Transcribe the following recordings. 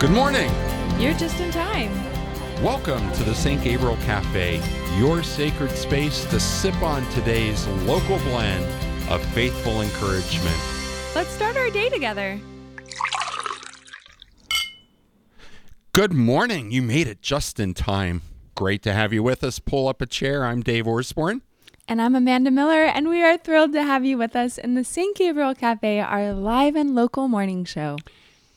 Good morning. You're just in time. Welcome to the St. Gabriel Cafe, your sacred space to sip on today's local blend of faithful encouragement. Let's start our day together. Good morning. You made it just in time. Great to have you with us. Pull up a chair. I'm Dave Orsborn. And I'm Amanda Miller, and we are thrilled to have you with us in the St. Gabriel Cafe, our live and local morning show.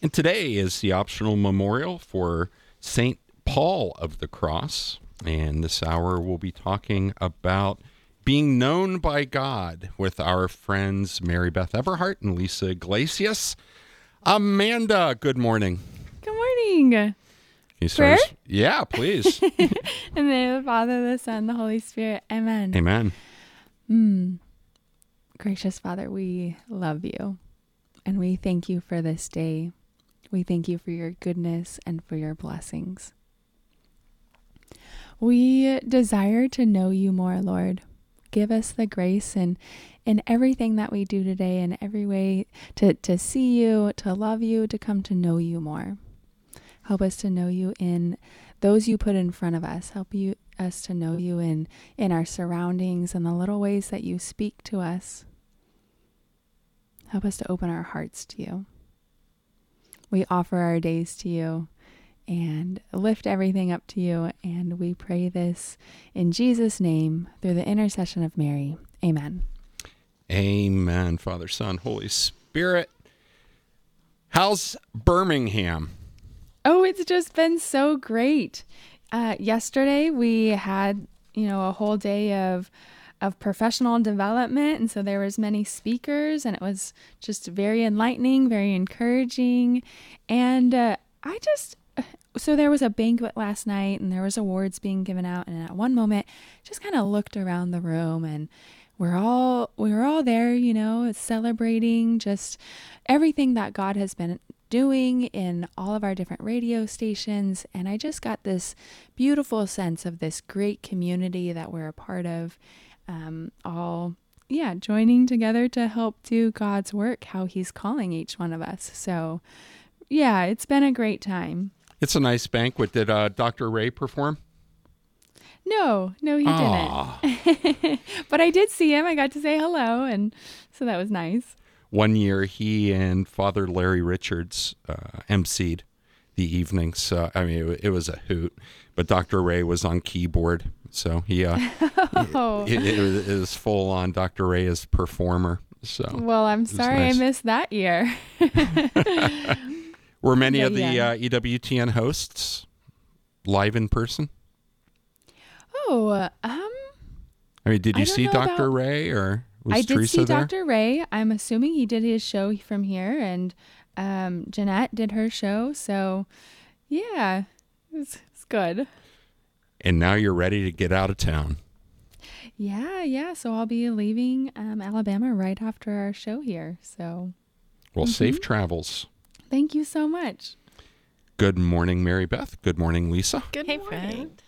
And today is the optional memorial for St. Paul of the Cross. And this hour we'll be talking about being known by God with our friends Mary Beth Eberhard and Lisa Yglesias. Amanda, good morning. Good morning. Can you start Prayer? us- Yeah, please. In the name of the Father, the Son, the Holy Spirit. Amen. Amen. Mm. Gracious Father, we love you and we thank you for this day. We thank you for your goodness and for your blessings. We desire to know you more, Lord. Give us the grace and in everything that we do today, in every way, to, to see you, to love you, to come to know you more. Help us to know you in those you put in front of us. Help you us to know you in in our surroundings and the little ways that you speak to us. Help us to open our hearts to you. We offer our days to you and lift everything up to you. And we pray this in Jesus' name through the intercession of Mary. Amen. Amen. Father, Son, Holy Spirit. How's Birmingham? Oh, it's just been so great. Uh, yesterday we had, you know, a whole day of of professional development, and so there was many speakers, and it was just very enlightening, very encouraging, and uh, I just. So there was a banquet last night, and there was awards being given out, and at one moment, just kind of looked around the room, and we're all we were all there, you know, celebrating just everything that God has been doing in all of our different radio stations. And I just got this beautiful sense of this great community that we're a part of, um, all, yeah, joining together to help do God's work, how He's calling each one of us. So, yeah, it's been a great time. It's a nice banquet. Did uh, Dr. Ray perform? No, no, he Aw. didn't. but I did see him. I got to say hello. And so that was nice. One year, he and Father Larry Richards uh, emceed the evening. So, I mean, it, it was a hoot. But Dr. Ray was on keyboard. So he, uh, Oh. it, it, it was full on Dr. Ray as performer. So, Well, I'm sorry nice. I missed that year. were many But of the yeah. uh, EWTN hosts live in person? Oh, um, I mean, did you see Dr. about- Ray or was I did Teresa see there? Dr. Ray. I'm assuming he did his show from here, and um, Jeanette did her show. So, yeah, it's, it's good. And now you're ready to get out of town. Yeah, yeah. So I'll be leaving um, Alabama right after our show here. So Well, Mm-hmm. safe travels. thank you so much. Good morning, Mary Beth. Good morning, Lisa. Good Hey, morning. friend.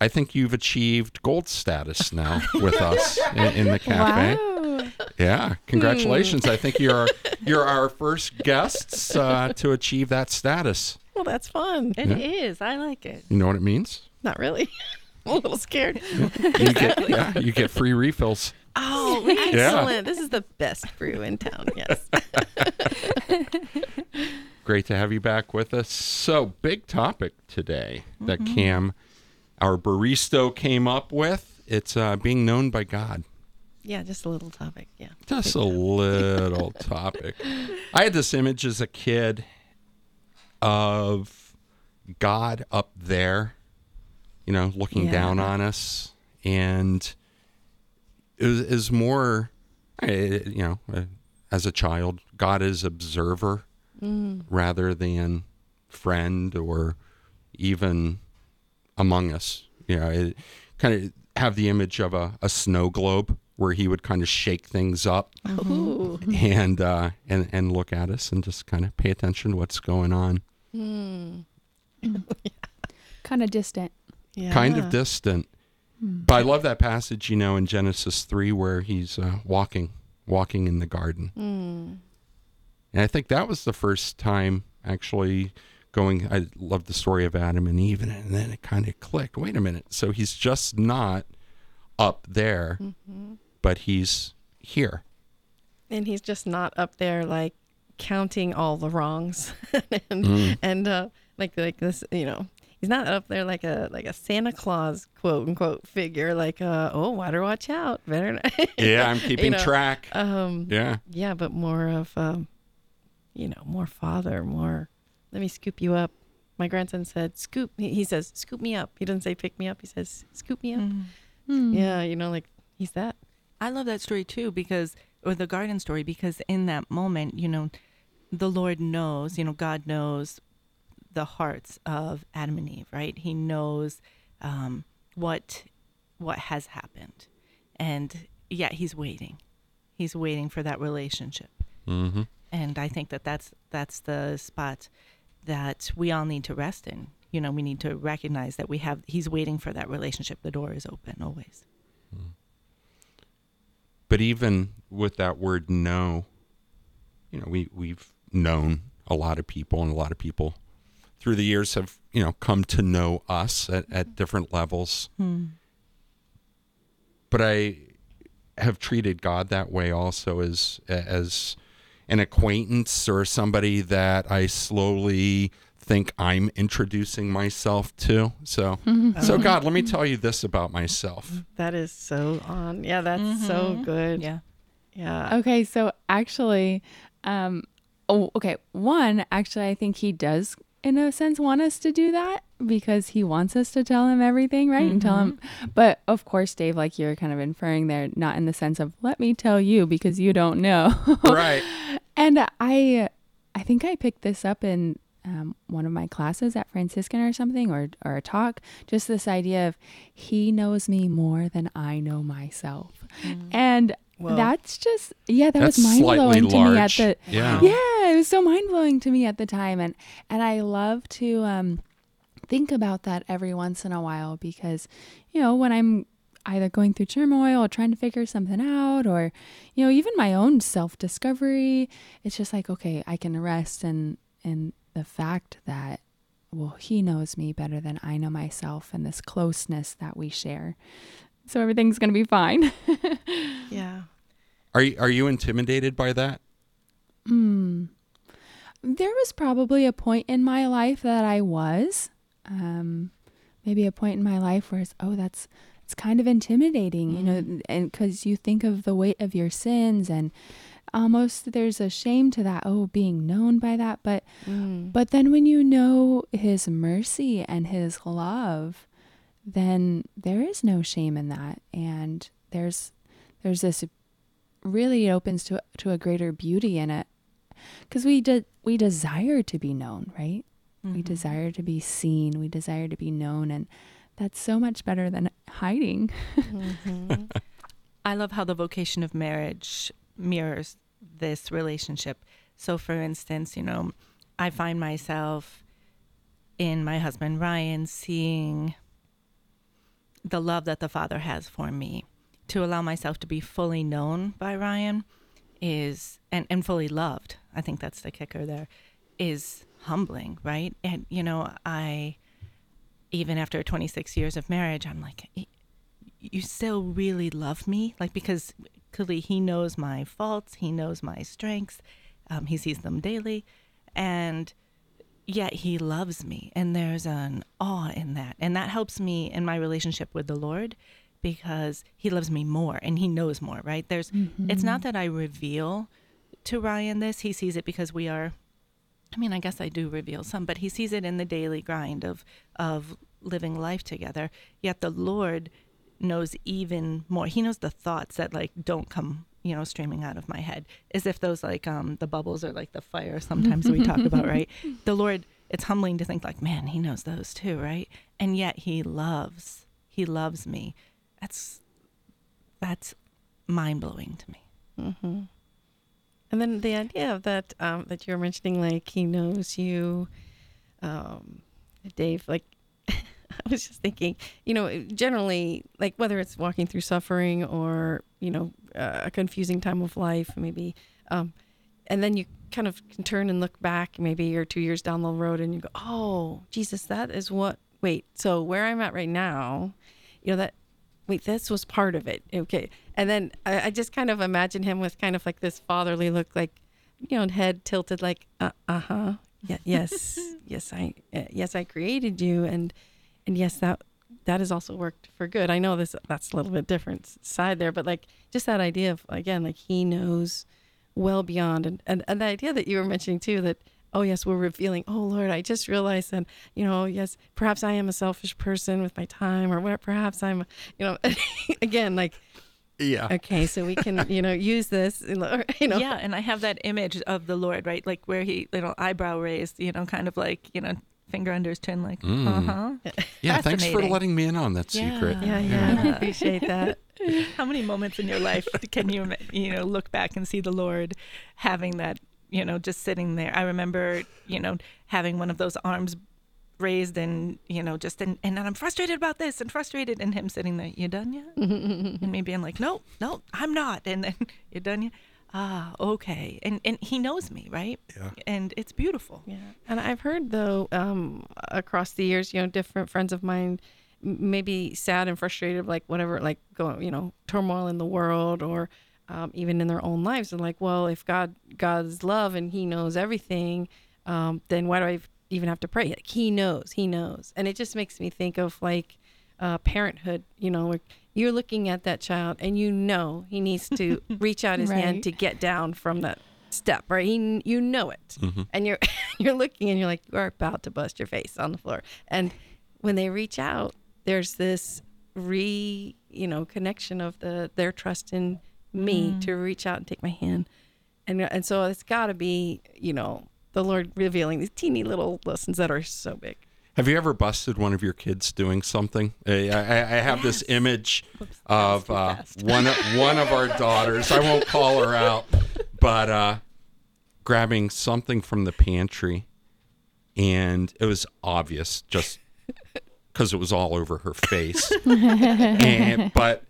I think you've achieved gold status now with us in, in the cafe. Wow. Yeah, congratulations! I think you're you're our first guests uh, to achieve that status. Well, that's fun. It is. I like it. You know what it means? Not really. I'm a little scared. You get yeah, you get free refills. Oh, excellent. This is the best brew in town. Yes. Great to have you back with us. So, big topic today that Cam, our barista, came up with. It's uh, being known by God. Yeah, just a little topic. Yeah. Just a little topic. I had this image as a kid of God up there, you know, looking Yeah. down on us, and it was, it was more, you know, uh, as a child, God is observer rather than friend or even among us. You know, it kind of have the image of a, a snow globe where he would kind of shake things up Ooh. and uh, and and look at us and just kind of pay attention to what's going on. Kind of distant. Yeah. Kind of distant, but I love that passage, you know, in Genesis three where he's uh, walking walking in the garden, Mm. and I think that was the first time actually going. I love the story of Adam and Eve, and, and then it kind of clicked. Wait a minute. So he's just not up there, Mm-hmm. but he's here. And he's just not up there like counting all the wrongs and Mm. and uh like like this, you know. He's not up there like a like a Santa Claus quote unquote figure like uh oh water watch out better not. Yeah, I'm keeping know, track. um yeah. yeah but more of um you know more father more let me scoop you up my grandson said scoop he, he says scoop me up he doesn't say pick me up he says scoop me up Mhm. Hmm. yeah you know like he's that I love that story too because, or the garden story, because in that moment, you know, the Lord knows, you know, God knows the hearts of Adam and Eve, right? He knows um, what what has happened, and yet He's waiting. He's waiting for that relationship, Mm-hmm. and I think that that's that's the spot that we all need to rest in. You know, we need to recognize that we have. He's waiting for that relationship. The door is open always. But even with that word "know," you know, we we've known a lot of people, and a lot of people through the years have you know come to know us at, at different levels. But I have treated God that way also as as an acquaintance or somebody that I slowly think I'm introducing myself to. So, so God, let me tell you this about myself. that is so on yeah that's so Mhm. good Yeah. yeah Okay, so actually, um, oh, okay, one, actually, I think he does, in a sense, want us to do that because he wants us to tell him everything, right? And tell him, but of course, Dave, like you're kind of inferring there, not in the sense of let me tell you because you don't know, right. And I, I think I picked this up in um, one of my classes at Franciscan or something, or or a talk. Just this idea of he knows me more than I know myself, and Whoa. that's just yeah, that was mind slightly blowing to me at the Yeah. yeah, it was so mind blowing to me at the time, and and I love to um, think about that every once in a while because you know when I'm either going through turmoil or trying to figure something out or you know even my own self discovery it's just like okay i can rest and in the fact that well he knows me better than i know myself and this closeness that we share so everything's going to be fine yeah Are you, are you intimidated by that? Hmm. There was probably a point in my life that I was. Um, maybe a point in my life where it's, oh, that's it's kind of intimidating, you know, and because you think of the weight of your sins and almost there's a shame to that, oh, being known by that. But Mm. but then when you know His mercy and His love, then there is no shame in that, and there's there's this really it opens to to a greater beauty in it because we de- we desire to be known, right? We desire to be seen. We desire to be known, and that's so much better than hiding. Mhm. I love how the vocation of marriage mirrors this relationship. So, for instance, you know, I find myself in my husband Ryan seeing the love that the Father has for me. To allow myself to be fully known by Ryan is, and, and fully loved, I think that's the kicker there, is humbling, right? And, you know, I, even after 26 years of marriage, I'm like, you still really love me like because clearly he knows my faults he knows my strengths um, he sees them daily and yet he loves me. And there's an awe in that. And that helps me in my relationship with the lord because he loves me more and he knows more right? There's mm-hmm. it's not that i reveal to ryan this. He sees it because we are I mean, I guess I do reveal some, but he sees it in the daily grind of of living life together. Yet the Lord knows even more. He knows the thoughts that like don't come, you know, streaming out of my head. is if those like um the bubbles are like the fire sometimes we talk about, right? The Lord, it's humbling to think like, man, he knows those too, right? And yet he loves. He loves me. That's that's mind blowing to me. hmm And then the idea of that um, that you're mentioning, like he knows you, um, Dave. Like I was just thinking, you know, generally, like whether it's walking through suffering or you know uh, a confusing time of life, maybe. Um, and then you kind of can turn and look back maybe a year two years down the road and you go oh jesus that is what wait so where i'm at right now you know that wait this was part of it okay and then i, I just kind of imagine him with kind of like this fatherly look like you know head tilted like uh, uh-huh yeah yes yes i uh, yes i created you and and yes that that has also worked for good i know this that's a little bit different side there but like just that idea of again like he knows well beyond and, and and the idea that you were mentioning too that oh yes we're revealing oh lord i just realized that you know yes perhaps i am a selfish person with my time or what perhaps i'm you know again like Yeah. okay so we can you know use this you know yeah, and I have that image of the Lord, right? Like where he, little eyebrow raised, you know, kind of like, you know, finger under his chin, like, Mm. uh huh. Yeah. Thanks for letting me in on that Yeah. secret. yeah yeah i Yeah. appreciate that How many moments in your life can you, you know, look back and see the Lord having that, you know, just sitting there? I remember, you know, having one of those arms raised and, you know, just, and, and I'm frustrated about this and frustrated, and him sitting there, you done yet? and me being like, no, no, I'm not. And then, you done yet? Ah, okay. And, and he knows me, right? Yeah. And it's beautiful. Yeah, and I've heard though um, across the years, you know, different friends of mine maybe sad and frustrated, like whatever, like going, you know, turmoil in the world or um, even in their own lives, and like, well, if God God's love and He knows everything, um, then why do I even have to pray? Like He knows, He knows, and it just makes me think of like uh, parenthood. You know, like you're looking at that child and you know he needs to reach out his hand to get down from that step, right? He, you know it, mm-hmm. and you're you're looking and you're like you are about to bust your face on the floor. And when they reach out, there's this re you know connection of the their trust in me mm-hmm. to reach out and take my hand, and and so it's got to be you know the Lord revealing these teeny little lessons that are so big. Have you ever busted one of your kids doing something? I, I, I have this image of uh, one one of our daughters. I won't call her out, but uh, grabbing something from the pantry, and it was obvious just because it was all over her face. and, but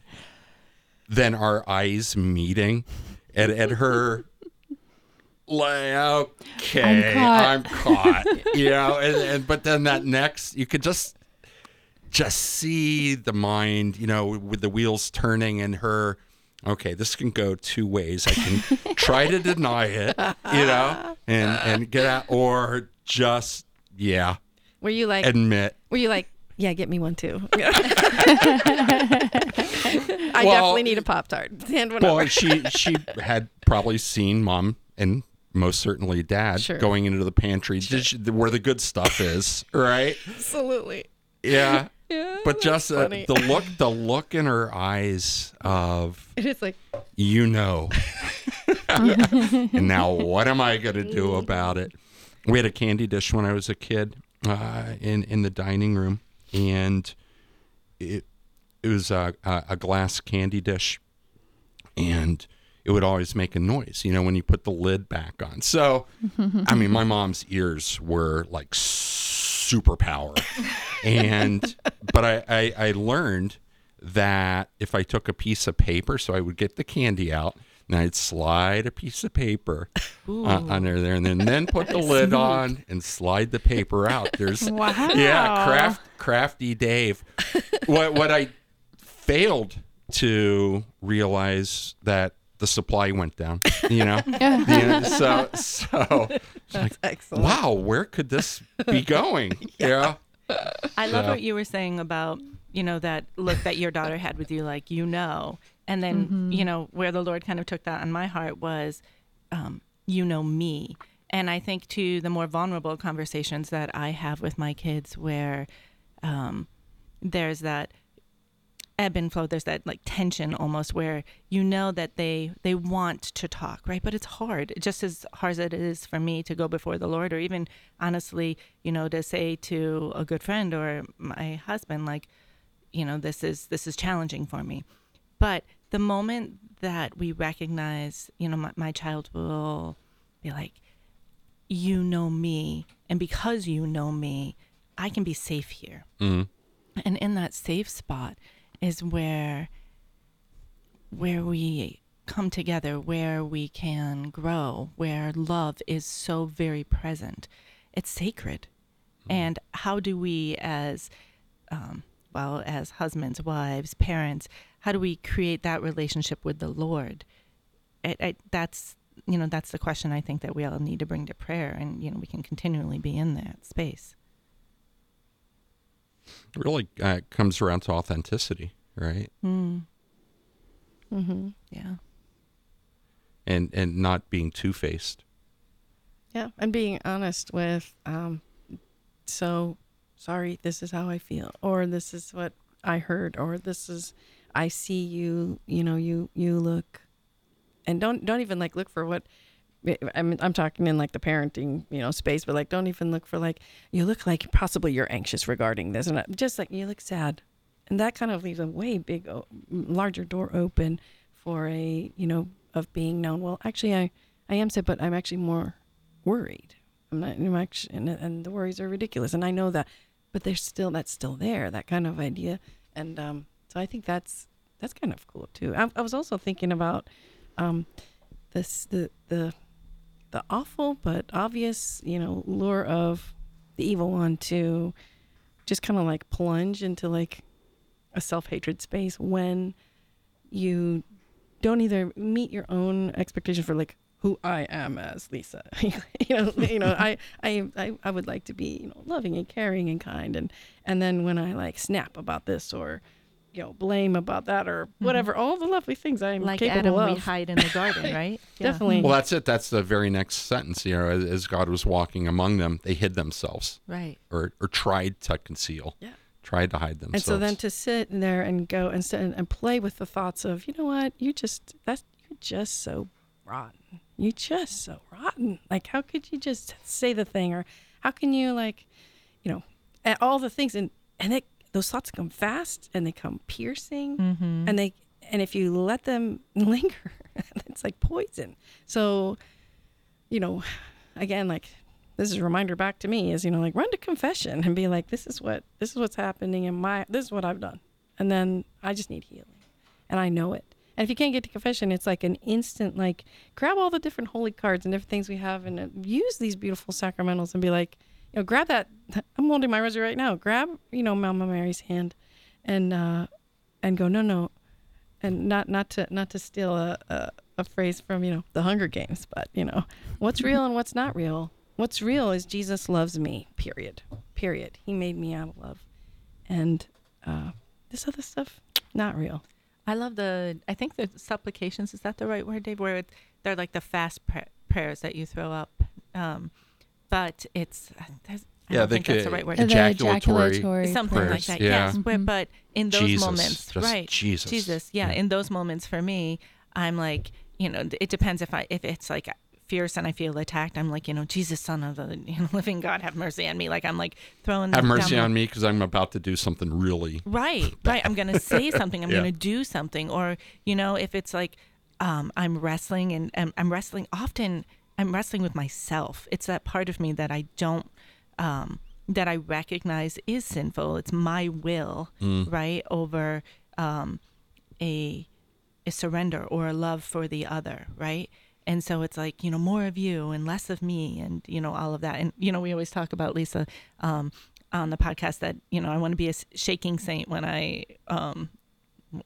then our eyes meeting, and and her like okay I'm i'm caught, you know and, and but then that next you could just just see the mind you know with the wheels turning and her okay this can go two ways. I can try to deny it you know and and get out or just yeah. Were you like admit. Were you like, yeah, get me one too? I Well- definitely need a Pop Tart. Hand one well she she had probably seen mom and most certainly dad Sure. going into the pantry she- where the good stuff is right? Absolutely. yeah. Yeah. but just uh, the look the look in her eyes of It is like, you know. And now what am i going to do about it? We had a candy dish when i was a kid uh, in in the dining room and it it was a, a, a glass candy dish and it would always make a noise you know when you put the lid back on. So i mean my mom's ears were like superpower and but I, I i learned that if i took a piece of paper so i would get the candy out and i'd slide a piece of paper uh, under there and then, then put the lid on and slide the paper out. There's Wow. yeah craft crafty dave. What what i failed to realize that the supply went down you know Yeah, so so that's excellent. wow where could this be going yeah I love Yeah. what you were saying about, you know, that look that your daughter had with you, like, you know. And then, you know, where the Lord kind of took that on my heart was, um, you know me. And I think to the more vulnerable conversations that I have with my kids where um, there's that ebb and flow there's that like tension almost where you know that they they want to talk right? But it's hard just as hard as it is for me to go before the lord or even honestly you know to say to a good friend or my husband like you know this is this is challenging for me. But the moment that we recognize you know my, my child will be like you know me and because you know me i can be safe here. Mm. and in that safe spot is where where we come together, where we can grow, where love is so very present. It's sacred. And how do we, as um, well as husbands, wives, parents, how do we create that relationship with the Lord? It, it, that's you know that's the question I think that we all need to bring to prayer, and you know we can continually be in that space. It really uh, comes around to authenticity, right? Mm. Mm-hmm. Yeah. And and not being two faced. Yeah, and being honest with, um, so sorry, this is how I feel, or this is what I heard, or this is, I see you, you know, you you look, and don't don't even like look for what. I'm I'm talking in like the parenting you know space, but like don't even look for like you look like possibly you're anxious regarding this, and uh, just like you look sad, and that kind of leaves a way big, larger door open for a you know of being known. Well, actually, I I am sad, but I'm actually more worried. I'm not I'm actually, and, and the worries are ridiculous, and I know that, but there's still that's still there, that kind of idea, and um, so I think that's that's kind of cool too. I, I was also thinking about um, this the the the awful but obvious, you know, lure of the evil one to just kind of like plunge into like a self hatred space when you don't either meet your own expectation for like who I am as Lisa. you know, you know, I, I, I, I would like to be, you know, loving and caring and kind. And, and then when I like snap about this or, you know, blame about that or mm-hmm. whatever, all the lovely things I'm Like capable Adam, of. we hide in the garden, right? Yeah. Definitely. Well, that's it. That's the very next sentence. You know, as, as God was walking among them, they hid themselves Right. or or tried to conceal. Yeah. Tried to hide themselves. And so then to sit there and go and sit and play with the thoughts of, you know what, you just that's you're just so rotten. You just so rotten. Like how could you just say the thing or how can you like, you know, all the things and and it, those thoughts come fast and they come piercing Mm-hmm. and they and if you let them linger, it's like poison. So, you know, again, like this is a reminder back to me is you know like run to confession and be like this is what this is what's happening in my this is what I've done, and then I just need healing, and I know it. And if you can't get to confession, it's like an instant like grab all the different holy cards and different things we have and uh, use these beautiful sacramentals and be like, you know, grab that. I'm holding my rosary right now. Grab you know Mama Mary's hand, and uh, and go no no and not not to not to steal a, a, a phrase from you know the Hunger Games, but you know what's real and what's not real. What's real is Jesus loves me. Period. Period. He made me out of love, and uh, this other stuff not real. I love the. I think the supplications is that the right word, Dave? Where it, they're like the fast pra- prayers that you throw up, um, but it's there's, I Yeah, they think that's the could- right word. The Ejaculatory ejaculatory Something like that. yeah. Yes, where, Mhm. but in those Jesus, moments, just right? Jesus. Jesus, yeah. Yeah. In those moments, for me, I'm like, you know, it depends if I if it's like fierce and I feel attacked. I'm like, you know, Jesus, Son of the you know, living God, have mercy on me. Like I'm like throwing have mercy down on me because I'm about to do something really. Right, right. I'm going to say something. I'm Yeah. going to do something. Or, you know, if it's like um, I'm wrestling and, and I'm wrestling, often I'm wrestling with myself. It's that part of me that I don't, um, that I recognize is sinful. It's my will, Mm. right, over um, a, a surrender or a love for the other, right? And so it's like, you know, more of you and less of me and, you know, all of that. And, you know, we always talk about Lisa um, on the podcast that, you know, I want to be a shaking saint when I, um,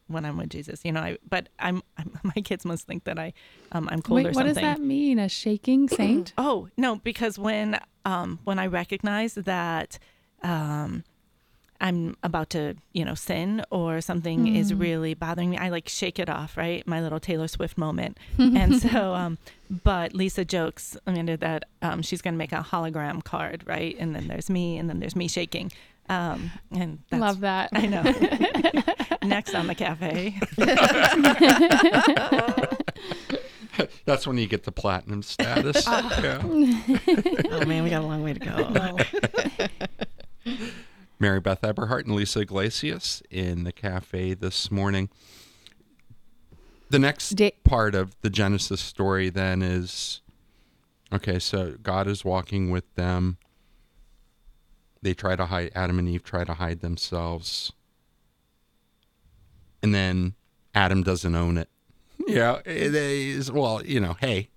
when I'm with Jesus, you know, I, but I'm, I'm my kids must think that I, um, I'm cold Wait, or something. what does that mean? A shaking saint? Oh no, because when um when I recognize that um I'm about to, you know, sin or something is Mm. really bothering me, I like shake it off, right? My little Taylor Swift moment. and so um but Lisa jokes Amanda that um she's gonna make a hologram card, right? And then there's me and then there's me shaking. Um and that's Love that. I know. Next on the cafe. That's when you get the platinum status. Yeah. Oh man, we got a long way to go. Mary Beth Eberhard and Lisa Yglesias in the cafe this morning. The next Da- part of the Genesis story then is okay, so God is walking with them. They try to hide, Adam and Eve try to hide themselves. And then Adam doesn't own it. you know, is, well, you know, hey,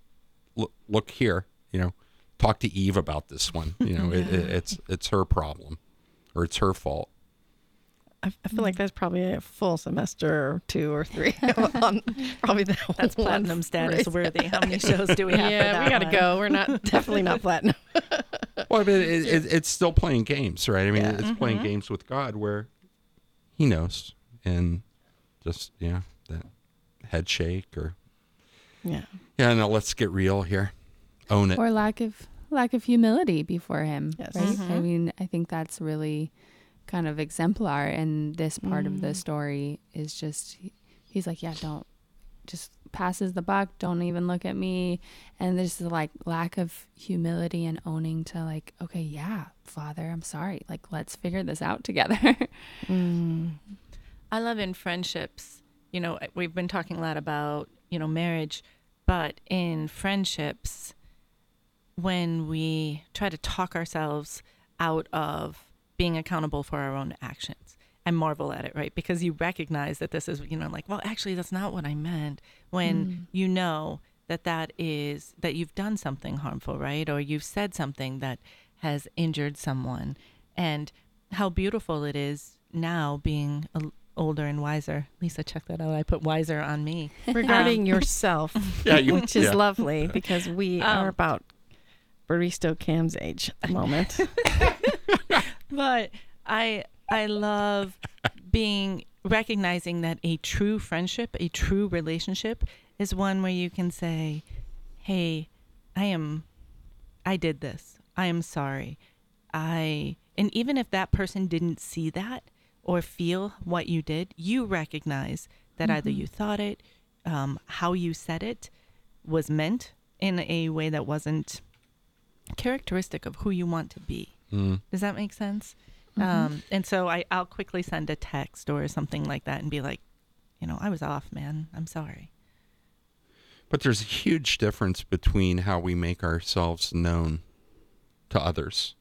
look, look here, you know, talk to Eve about this one. You know, it, it, it's it's her problem, or it's her fault. I, I feel like that's probably a full semester or two or three on probably that That's one platinum status phrase. worthy. How many shows do we have? for Yeah, that we got to go. We're not definitely not platinum. Well, but it, it, it's still playing games, right? I mean, Yeah. it's playing games with God where He knows, and just yeah, that head shake or Yeah. yeah. No, let's get real here. Own it. or lack of lack of humility before him Yes. right Mm-hmm. i mean i think that's really kind of exemplar and this part of Mm. the story is just he's like yeah don't just passes the buck don't even look at me and there's the like lack of humility and owning to like okay yeah father i'm sorry like let's figure this out together Mm. I love in friendships, you know, we've been talking a lot about, you know, marriage, but in friendships, when we try to talk ourselves out of being accountable for our own actions, I marvel at it, right? Because you recognize that this is, you know, like, well, actually, that's not what I meant. When you know that that is, that you've done something harmful, right? Or you've said something that has injured someone. And how beautiful it is now being a, older and wiser. Lisa, check that out. I put wiser on me. Regarding yourself, Yeah, you- which is yeah. lovely because we Um, are about Baristo Cam's age at the moment. but I I love being recognizing that a true friendship, a true relationship is one where you can say, "Hey, I am I did this. I am sorry. I and even if that person didn't see that or feel what you did, you recognize that either you thought it, um, how you said it was meant in a way that wasn't characteristic of who you want to be. Mm. Does that make sense? Um, and so I, I'll quickly send a text or something like that and be like, you know, I was off, man. I'm sorry. But there's a huge difference between how we make ourselves known to others.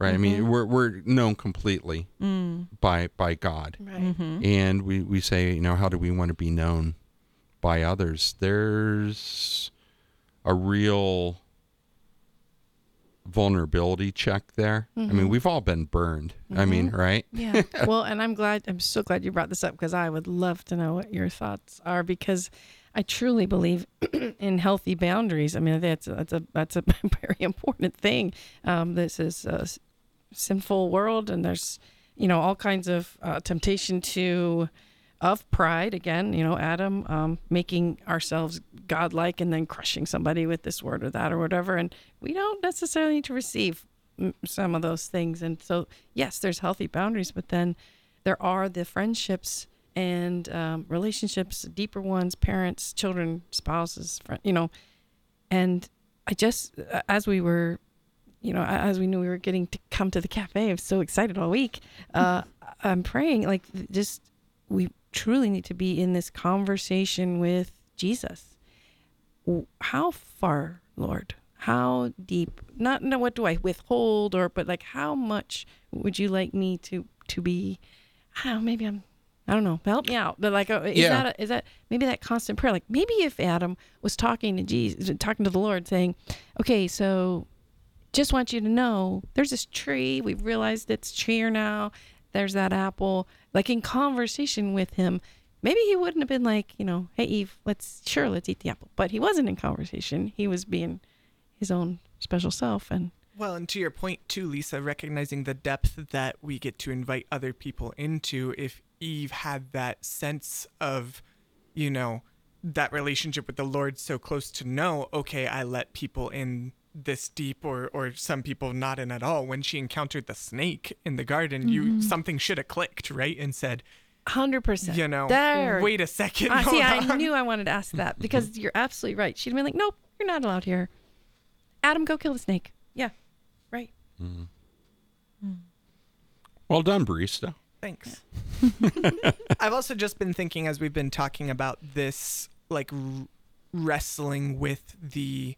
Right? I mean, we're we're known completely Mm. by by God. right. Mm-hmm. And we, we say, you know, how do we want to be known by others? There's a real vulnerability check there. I mean, we've all been burned. I mean, right? Yeah. well, and I'm glad, I'm so glad you brought this up because I would love to know what your thoughts are because I truly believe in healthy boundaries. I mean, that's, that's a, that's a very important thing. Um, this is a sinful world and there's, you know, all kinds of uh, temptation to, of pride again, you know, Adam, um, making ourselves godlike and then crushing somebody with this word or that or whatever. And we don't necessarily need to receive mm, some of those things. And so, yes, there's healthy boundaries, but then there are the friendships and um, relationships, deeper ones, parents, children, spouses, friend, you know. And I just, as we were, you know, as we knew we were getting to come to the cafe, I was so excited all week. Uh, I'm praying, like, just we truly need to be in this conversation with Jesus. How far, Lord? How deep? Not know what do I withhold or but like how much would you like me to to be I don't know, maybe I'm I don't know. Help me out. But like, uh, is Yeah. that a, is that maybe that constant prayer? Like maybe if Adam was talking to Jesus, talking to the Lord, saying, "Okay, so just want you to know, there's this tree. We've realized it's here now. There's that apple." Like in conversation with him, maybe he wouldn't have been like, you know, "Hey Eve, let's sure let's eat the apple." But he wasn't in conversation. He was being his own special self, and Well, and to your point too, Lisa, recognizing the depth that we get to invite other people into, if Eve had that sense of, you know, that relationship with the Lord so close to know, okay, I let people in this deep or or some people not in at all. When she encountered the snake in the garden, you mm-hmm. something should have clicked, right? And said, hundred percent. you know, there. wait a second. I see. hold I knew I wanted to ask that because you're absolutely right. She'd have been like, "Nope, you're not allowed here." Adam, go kill the snake. Yeah, right. Mm-hmm. Mm. Well done, barista. Thanks. I've also just been thinking as we've been talking about this, like r- wrestling with the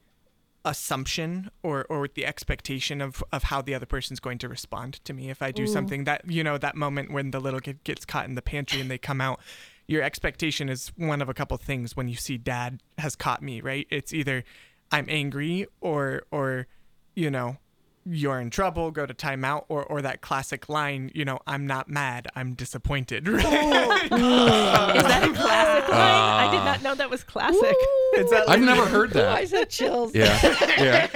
assumption or or with the expectation of of how the other person's going to respond to me if I do Ooh. something that you know that moment when the little kid gets caught in the pantry and they come out your expectation is one of a couple things when you see dad has caught me, right? It's either I'm angry or or you know, you're in trouble, go to timeout, or or that classic line, you know, I'm not mad, I'm disappointed. Right? Is that a classic line? I did not know that was classic. It's that I've never heard that. I that. said chills. Yeah, yeah.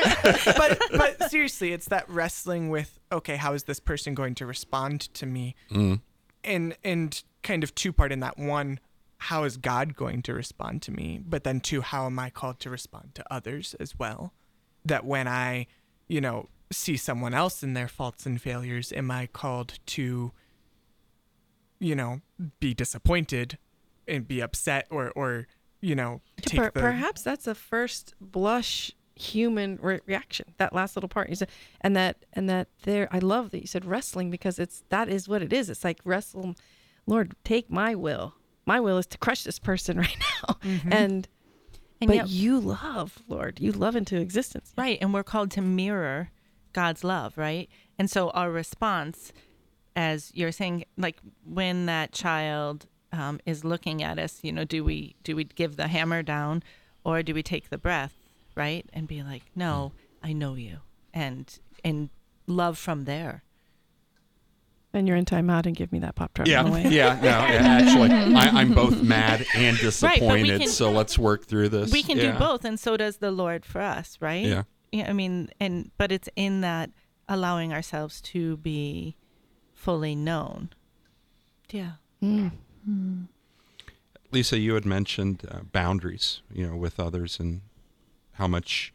but but seriously, it's that wrestling with okay, how is this person going to respond to me? Mm. And and kind of two part in that one, how is God going to respond to me? But then two, how am I called to respond to others as well? That when I, you know, see someone else in their faults and failures, am I called to, you know, be disappointed and be upset or or you know take Per- the perhaps that's a first blush human re- reaction that last little part. You said and that and that there i love that you said wrestling because it's that is what it is. It's like wrestle lord take my will. My will is to crush this person right now. Mm-hmm. and, And but yet- you love lord you love into existence. Right. And we're called to mirror God's love, right? And so our response, as you're saying, like when that child um, is looking at us, you know, do we do we give the hammer down or do we take the breath, right? And be like, no, I know you. And and love from there. and you're in timeout and give me that pop tart Yeah, on the way. yeah, no, yeah, actually, I, I'm both mad and disappointed. can- so let's work through this. we can Yeah. do both and so does the Lord for us, right? Yeah. Yeah, I mean, and but it's in that allowing ourselves to be fully known. Yeah. Mm. Lisa, you had mentioned uh, boundaries, you know, with others, and how much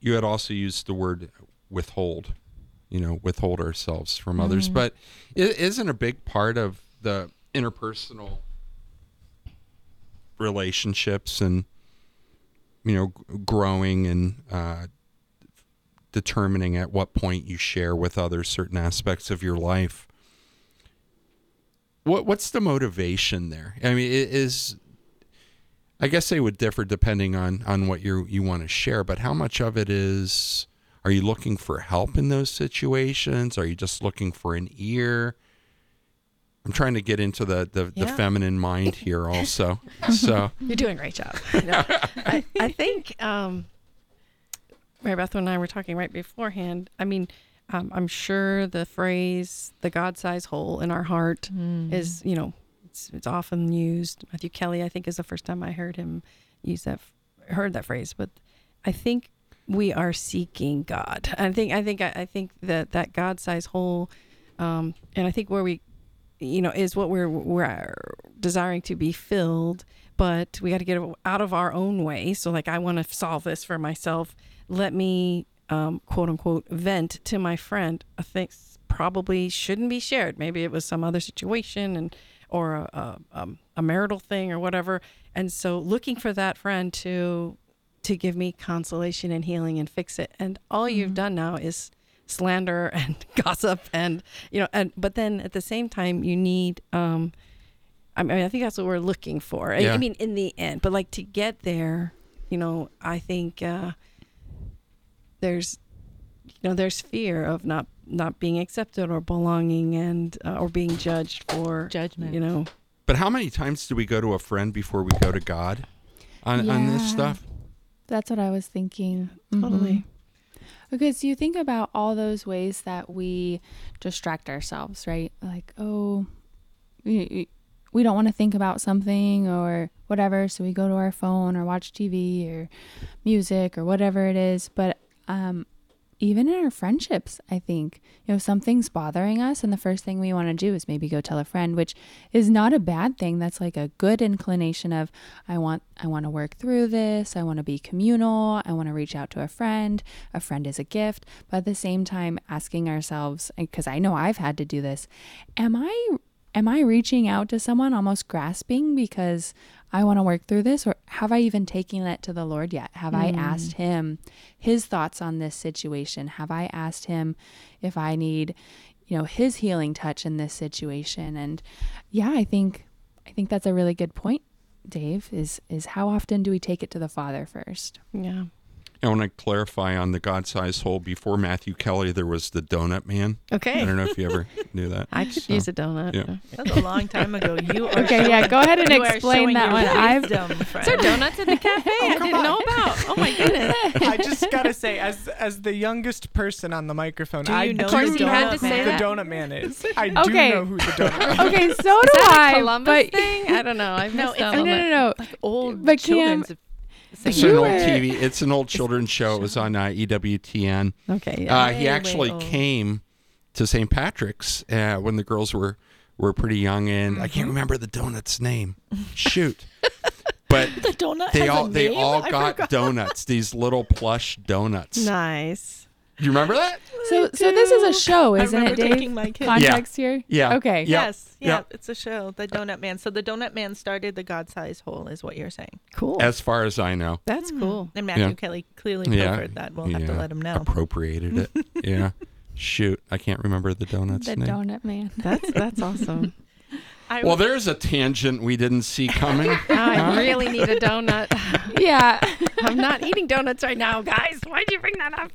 you had also used the word withhold, you know, withhold ourselves from others. But it isn't a big part of the interpersonal relationships and you know growing and uh, determining at what point you share with others certain aspects of your life what what's the motivation there? I mean, it is I guess they would differ depending on on what you you want to share, but how much of it is are you looking for help in those situations? Are you just looking for an ear? I'm trying to get into the the, the feminine mind here also. so You're doing a great job. No, I, I think um, Mary Beth and I were talking right beforehand. I mean, um, I'm sure the phrase "the God-sized hole in our heart" is, you know, it's, it's often used. Matthew Kelly, I think, is the first time I heard him use that, heard that phrase. But I think we are seeking God. I think, I think, I, I think that that God-sized hole, um, and I think where we you know is what we're we're desiring to be filled but we got to get out of our own way. So like i want to solve this for myself. Let me um, quote unquote vent to my friend. A thing probably shouldn't be shared. Maybe it was some other situation and or a, a, um, a marital thing or whatever. And so looking for that friend to to give me consolation and healing and fix it. And all you've done now is slander and gossip and you know and but then at the same time you need um i mean i think that's what we're looking for I- Yeah. i mean in the end but like to get there you know i think uh there's you know there's fear of not not being accepted or belonging and uh, or being judged for Judgment. you know but how many times do we go to a friend before we go to God on, on this stuff? That's what I was thinking. totally Mhm. Because you think about all those ways that we distract ourselves, right? Like, oh, we, we don't want to think about something or whatever, so we go to our phone or watch TV or music or whatever it is. But um, even in our friendships, I think, you know, something's bothering us, and the first thing we want to do is maybe go tell a friend, which is not a bad thing. That's like a good inclination of I want I want to work through this. I want to be communal. I want to reach out to a friend. A friend is a gift, but at the same time asking ourselves because I know I've had to do this, am I am I reaching out to someone almost grasping because I want to work through this or have I even taken it to the Lord yet? Have I hmm. asked him his thoughts on this situation? Have I asked him if I need, you know, his healing touch in this situation? And yeah, I think I think that's a really good point, Dave, is is how often do we take it to the Father first? yeah I want to clarify on the God-sized hole. Before Matthew Kelly, there was the Donut Man. Okay. I don't know if you ever knew that. I could So, use a donut. yeah. That was a long time ago. You are Okay, yeah, go ahead and explain that one. I've wisdom, Is there donuts in the cafe? Oh, I didn't know about. Oh my goodness. I just gotta say, as as the youngest person on the microphone, Do I you know Of course do you know had to who say the donut man is. I do Okay. know who the donut man is. okay, so Is do that I. a Columbus but thing? I don't know. I've No, missed it's out no, no, no, no. like old But Cam, children's It's an old TV. It's an old children's show. It was on uh, EWTN. Okay. Yeah. Uh, he actually came to St. Patrick's uh, when the girls were were pretty young, and I Mm-hmm. can't remember the donut's name. Shoot, but The donut they all they all I got forgot. donuts. These little plush donuts. nice. Do you remember that? So, so this is a show, I isn't it, remember Dave? taking my kid. Context here. Yeah. Okay. Yeah. Yes, yeah, Yep. it's a show, The Donut Man. So the Donut Man started the God-sized hole, is what you're saying. Cool. As far as I know, That's hmm. cool. And Matthew Yeah. Kelly clearly Yeah. pilfered that. We'll have to Yeah. let him know. appropriated it. yeah. Shoot, I can't remember the donut's The name. donut man. That's that's awesome. I Well, there's a tangent we didn't see coming. I really need a donut. Yeah. I'm not eating donuts right now, guys. Why'd you bring that up?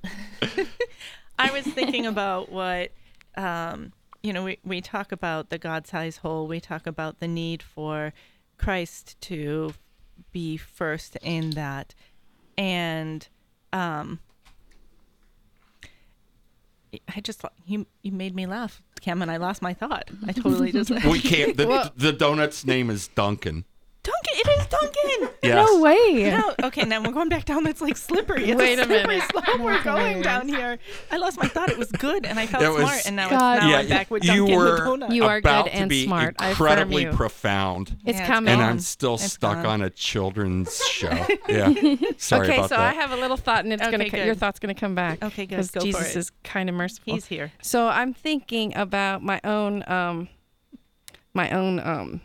I was thinking about what, um, you know, we, we talk about the God sized hole. We talk about the need for Christ to be first in that. And um, I just, you, you made me laugh, Cam, and I lost my thought. I totally just. we can't. The, Well- the donut's name is Duncan. Duncan! It is Duncan! Yes. No way. No, okay, now we're going back down. That's like slippery. It's Wait a slippery minute. slope we're going down here. I lost my thought. It was good, and I felt It was- smart, and now, God. it's, now Yeah, I'm back with Duncan you were- You are about good to and be smart. Incredibly you. profound. It's Yeah, it's coming. and. I'm still It's stuck gone. on a children's show. Yeah. Sorry okay, about so that. I have a little thought, and it's Okay, gonna co- good. your thought's gonna come back. Okay, good. Because Go for Jesus it. is kind of merciful. He's here. So I'm thinking about my own um my own um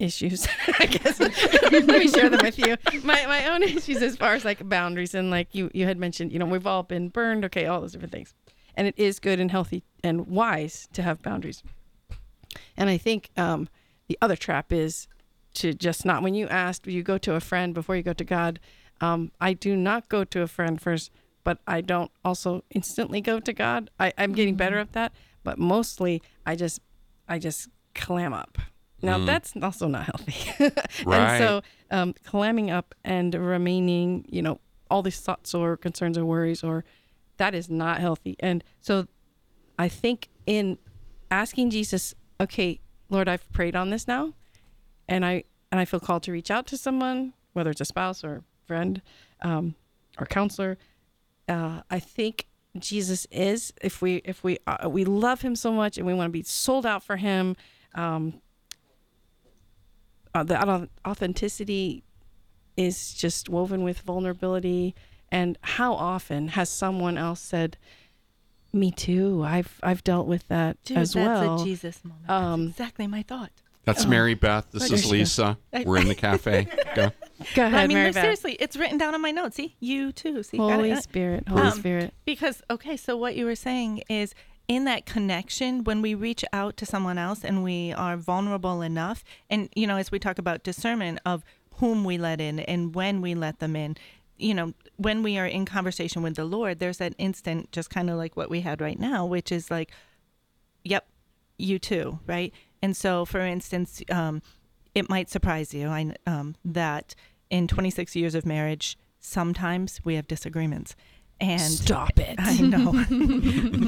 issues. I guess let me share them with you. My my own issues as far as like boundaries and like you you had mentioned, you know, we've all been burned, okay, all those different things. And it is good and healthy and wise to have boundaries. And I think um the other trap is to just not when you asked you go to a friend before you go to God. Um I do not go to a friend first but I don't also instantly go to God. I, I'm getting better at that, but mostly I just I just clam up. Now Mm. that's also not healthy. Right. And so um, clamming up and remaining, you know, all these thoughts or concerns or worries or that is not healthy. And so I think in asking Jesus, okay, Lord, I've prayed on this now, and I and I feel called to reach out to someone, whether it's a spouse or friend um, or counselor. Uh, I think Jesus is if we if we uh, we love Him so much and we want to be sold out for Him. Um, uh, the authenticity is just woven with vulnerability. And how often has someone else said, "Me too. I've I've dealt with that Dude, as that's well." a Jesus moment. Um, that's exactly my thought. That's Mary Beth. This What is is? Lisa. I- We're in the cafe. Go. Go ahead, I mean, Mary Beth. seriously, it's written down on my notes. See, you too. See, got Holy it? Spirit, Holy Um, Spirit. Because okay, so what you were saying is in that connection when we reach out to someone else and we are vulnerable enough and you know as we talk about discernment of whom we let in and when we let them in you know when we are in conversation with the lord there's that instant just kind of like what we had right now which is like yep you too right? And so for instance um, it might surprise you I, um, that in 26 years of marriage sometimes we have disagreements and Stop it. I know.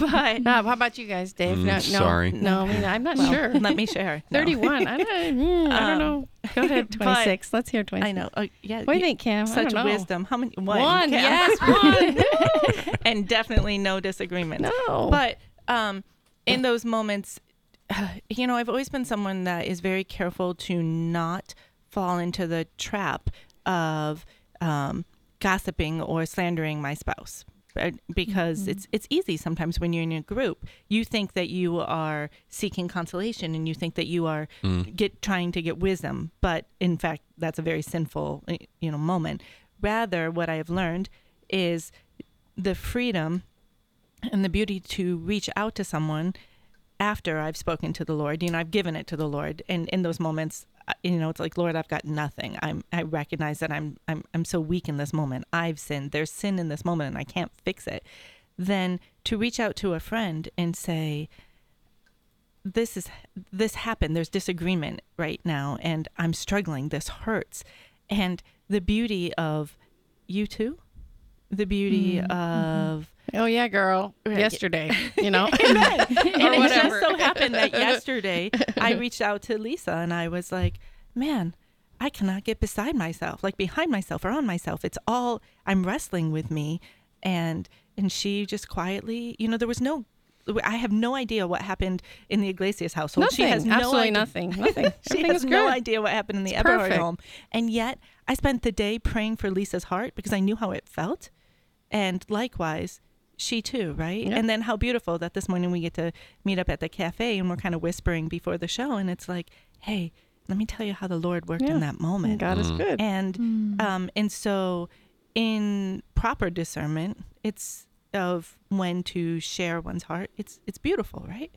but No, how about you guys, Dave? Mm, no, no, sorry. No, I mean, I'm not well, sure. Let me share. No. 31. I don't, mm, I don't Um, know. Go ahead, but- 26. Let's hear 26. I know. Uh, yeah. What do you you- think, Cam? I Such don't know. wisdom. How many? One. One, yes, one. and definitely no disagreement. no. But um, in those moments, you know, I've always been someone that is very careful to not fall into the trap of um, gossiping or slandering my spouse. Uh, Because it's it's easy sometimes when you're in a group, you think that you are seeking consolation and you think that you are get trying to get wisdom, but in fact that's a very sinful you know moment. Rather, what I have learned is the freedom and the beauty to reach out to someone after I've spoken to the Lord. You know, I've given it to the Lord, and in those moments, you know, it's like, Lord, I've got nothing. I'm, I recognize that I'm, I'm, I'm so weak in this moment. I've sinned. There's sin in this moment and I can't fix it. Then to reach out to a friend and say, this is, this happened. There's disagreement right now and I'm struggling. This hurts. And the beauty of you too, the beauty mm, mm-hmm. of, Oh yeah, girl. Right. Yesterday, you know. and it just so happened that yesterday I reached out to Lisa and I was like, man, I cannot get beside myself, like behind myself or on myself. It's all I'm wrestling with me. And and she just quietly, you know, there was no I have no idea what happened in the Yglesias household. nothing. she has no absolutely idea. nothing. Nothing. She has was no idea what happened in the It's Eberhard perfect. home. And yet I spent the day praying for Lisa's heart because I knew how it felt. And likewise, she too, right? Yep. And then how beautiful that this morning we get to meet up at the cafe and we're kind of whispering before the show. And it's like, hey, let me tell you how the Lord worked Yeah. in that moment. God is good. And um, and so in proper discernment, it's of when to share one's heart. It's it's beautiful, right?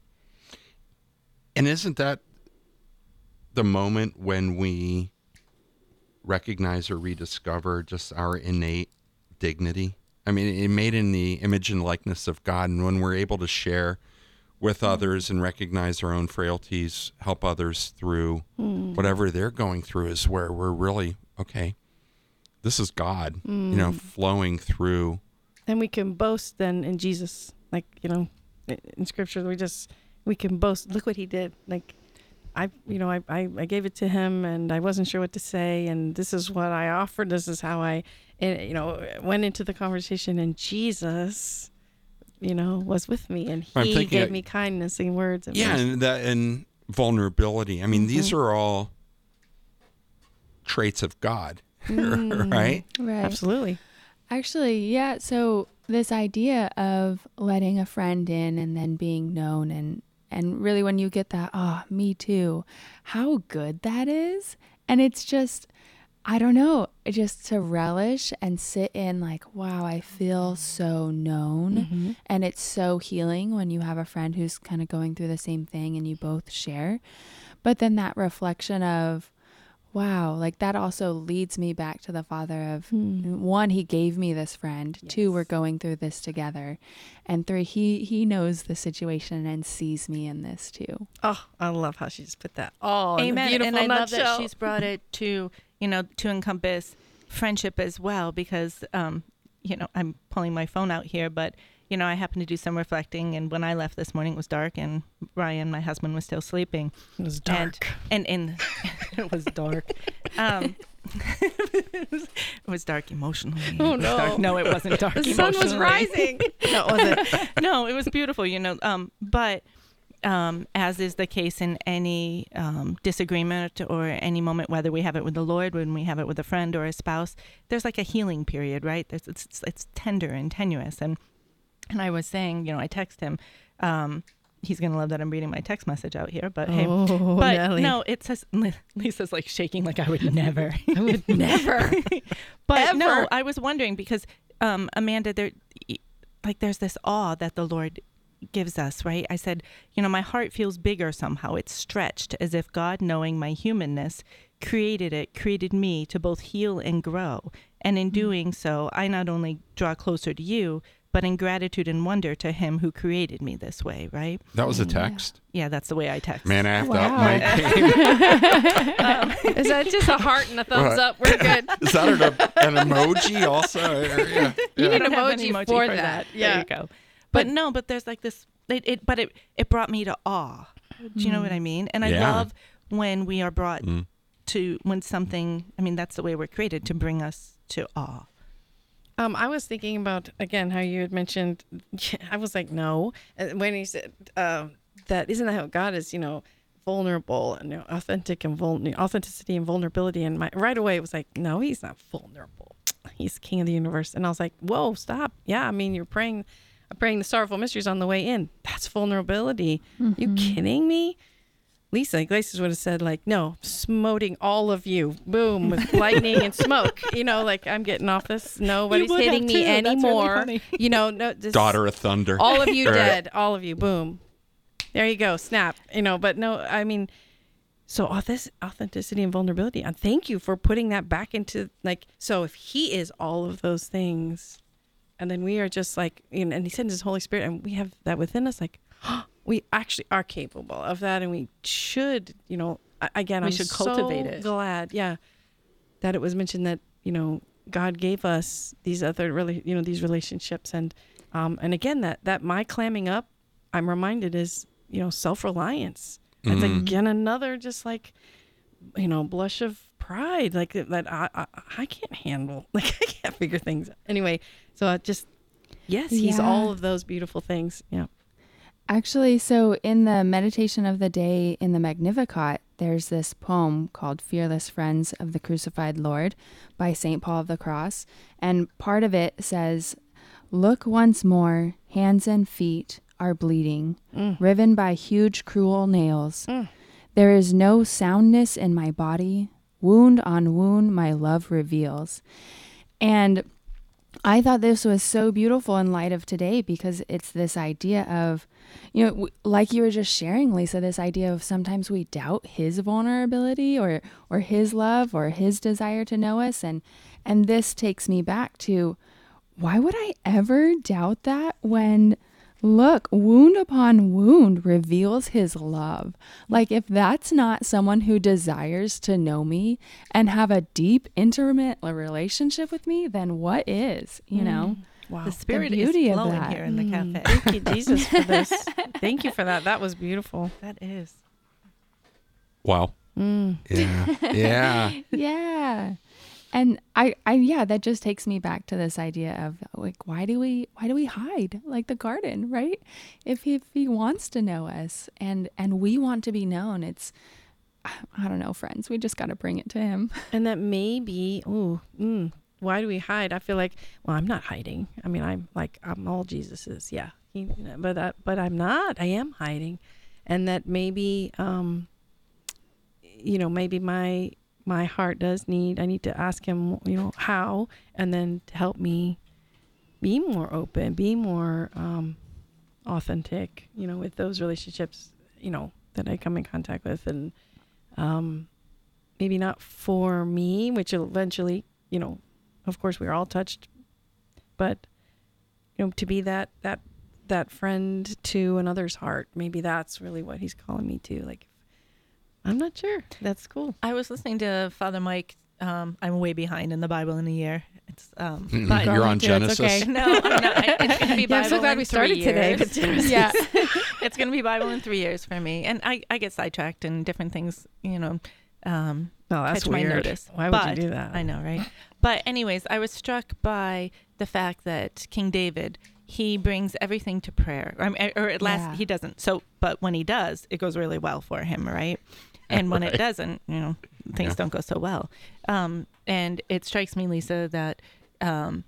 And isn't that the moment when we recognize or rediscover just our innate dignity? I mean, it made in the image and likeness of God, and when we're able to share with mm. others and recognize our own frailties, help others through mm. whatever they're going through, is where we're really okay. This is God, you know, mm. flowing through. and we can boast then in Jesus. Like you know, in Scripture, we just we can boast. Look what He did. Like I, you know, I, I I gave it to Him, and I wasn't sure what to say, and this is what I offered. This is how I, eh, you know, went into the conversation, and Jesus, you know, was with me, and He gave I- me kindness and words. And Yeah, mercy. and that and vulnerability. I mean, these are all traits of God, right? Right. absolutely. Actually, yeah. So this idea of letting a friend in and then being known and and really when you get that, oh, me too, how good that is. And it's just I don't know, just to relish and sit in like, wow, I feel so known. Mm-hmm. And it's so healing when you have a friend who's kind of going through the same thing and you both share. But then that reflection of Wow, like that also leads me back to the father of one, he gave me this friend. Two, we're going through this together. And three, he he knows the situation and sees me in this too. Oh, I love how she just put that all in a Amen. beautiful and I love that she's brought it to you know to encompass friendship as well because um you know I'm pulling my phone out here, but you know I happened to do some reflecting, and when I left this morning it was dark, and Ryan, my husband, was still sleeping. it was dark. and and it was dark. Um, it, was, it was dark emotionally. Oh, no. dark- No, it wasn't dark. the sun was rising. no, it wasn't. no, it was beautiful, you know. Um, but um, as is the case in any um, disagreement or any moment, whether we have it with the Lord, when we have it with a friend or a spouse, there's like a healing period, right? There's, it's, it's it's tender and tenuous, and and I was saying, you know, I text him. Um, he's gonna love that I'm reading my text message out here, but hey. Oh, But Nelly. no, it says Lisa's like shaking like I would never. I would never. But no, I was wondering because um, Amanda, there, like, there's this awe that the Lord gives us, right? I said, you know, my heart feels bigger somehow. It's stretched as if God, knowing my humanness, created it, created me to both heal and grow. And in doing so, I not only draw closer to you, but in gratitude and wonder to Him who created me this way, right? That was a uh, text. Yeah, that's the way I text. Man, I have to Wow. up my game. Um, Is that just a heart and a thumbs Right. up? We're good. Is that an, an emoji also? Or- yeah. You Yeah. need I don't have an emoji for that. There Yeah. you go. But, no, but there's like this. It, it but it it brought me to awe. Do you know what I hmm. mean? And I Yeah. love when we are brought Mm. to when something. I mean, that's the way we're created to bring us to awe. Um, I was thinking about again how you had mentioned. I was like, no, and when he said uh, that, isn't that how God is? You know, vulnerable and you know, authentic and vul- authenticity and vulnerability. And my right away it was like, no, he's not vulnerable. He's King of the universe. And I was like, whoa, stop. Yeah, I mean, you're praying, praying the sorrowful mysteries on the way in. That's vulnerability. You kidding me? Lisa Yglesias would have said like, no, smoting all of you, boom, with lightning and smoke. You know, like I'm getting off this. Nobody's would have hitting me too. That's really anymore. You know, no, this, Daughter of Thunder. all of you dead, all of you, boom. There you go, snap. You know, but no, I mean, so authentic, authenticity and vulnerability. And thank you for putting that back into like. So if He is all of those things, and then we are just like, you know, and He sends His Holy Spirit, and we have that within us, like. We actually are capable of that, and we should, you know. Again, We I'm should so cultivate it. Glad, yeah, that it was mentioned that you know God gave us these other really you know these relationships and um and again that that my clamming up I'm reminded is you know self reliance. It's Mhm. again another just like you know blush of pride like that I I, I can't handle like I can't figure things out. anyway. So I just yes he's Yeah. all of those beautiful things. Yeah. Actually, so in the meditation of the day in the Magnificat, there's this poem called Fearless Friends of the Crucified Lord by St. Paul of the Cross. And part of it says, Look once more, hands and feet are bleeding, Mm. riven by huge, cruel nails. Mm. There is no soundness in my body. Wound on wound, my love reveals. And I thought this was so beautiful in light of today because it's this idea of, you know, like you were just sharing, Lisa, this idea of sometimes we doubt his vulnerability or or his love or his desire to know us, and and this takes me back to, why would I ever doubt that when Look, wound upon wound reveals his love. Like, if that's not someone who desires to know me and have a deep, intimate relationship with me, then what is, you know? Wow. The spirit beauty is of flowing that. here in the Mm. cafe. Thank you, Jesus, for this. Thank you for that. That was beautiful. That is. Wow. Mm. Yeah. yeah. yeah. And I, I, yeah, that just takes me back to this idea of like, why do we, why do we hide like the garden, right? If he, if he wants to know us and, and we want to be known, it's, I don't know, friends, we just got to bring it to him. And that may be, oh, mm, why do we hide? I feel like, well, I'm not hiding. I mean, I'm like, I'm all Jesus's. Yeah. He, but, I, but I'm not. I am hiding. And that maybe, um, you know, maybe my, my heart does need, I need to ask him, you know, how, and then to help me be more open, be more, um, authentic, you know, with those relationships, you know, that I come in contact with and, um, maybe not for me, which eventually, you know, of course we're all touched, but you know, to be that that that friend to another's heart, maybe that's really what he's calling me to. Like, I'm not sure. That's cool. I was listening to Father Mike. Um, I'm way behind in the Bible in a year. It's um, Mm, but- You're on too, it's Genesis. okay. no, I'm not. I- It's gonna be Bible Yeah, I'm so glad in we three started today. years. with Yeah. it's gonna be Bible in three years for me, and I I get sidetracked and different things. You know, um, No, that's catch my notice. Why would But you do that? I know, right? But anyways, I was struck by the fact that King David he brings everything to prayer, I mean, or at last Yeah. he doesn't. So, but when he does, it goes really well for him, right? And when Right. it doesn't, you know, things Yeah. don't go so well. Um, and it strikes me, Lisa, that um,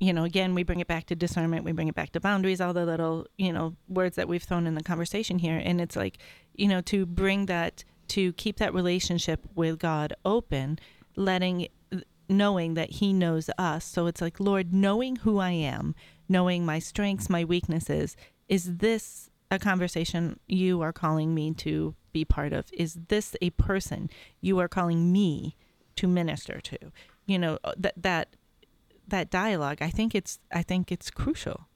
you know, again, we bring it back to discernment, we bring it back to boundaries, all the little, you know, words that we've thrown in the conversation here. And it's like, you know, to bring that, to keep that relationship with God open, letting, knowing that He knows us. So it's like, Lord, knowing who I am, knowing my strengths, my weaknesses, is this a conversation you are calling me to be part of? Is this a person you are calling me to minister to? You know, that, that, that dialogue i think it's i think it's crucial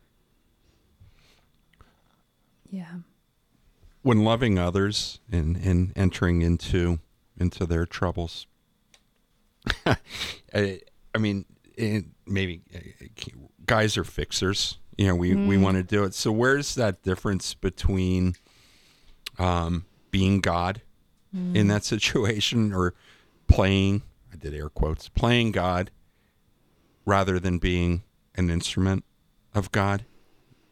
Yeah. when loving others and, and entering into into their troubles I, I mean it, maybe uh, guys are fixers you know we, we Mm. want to do it so where's that difference between um, being god in that situation or playing i did air quotes playing god rather than being an instrument of god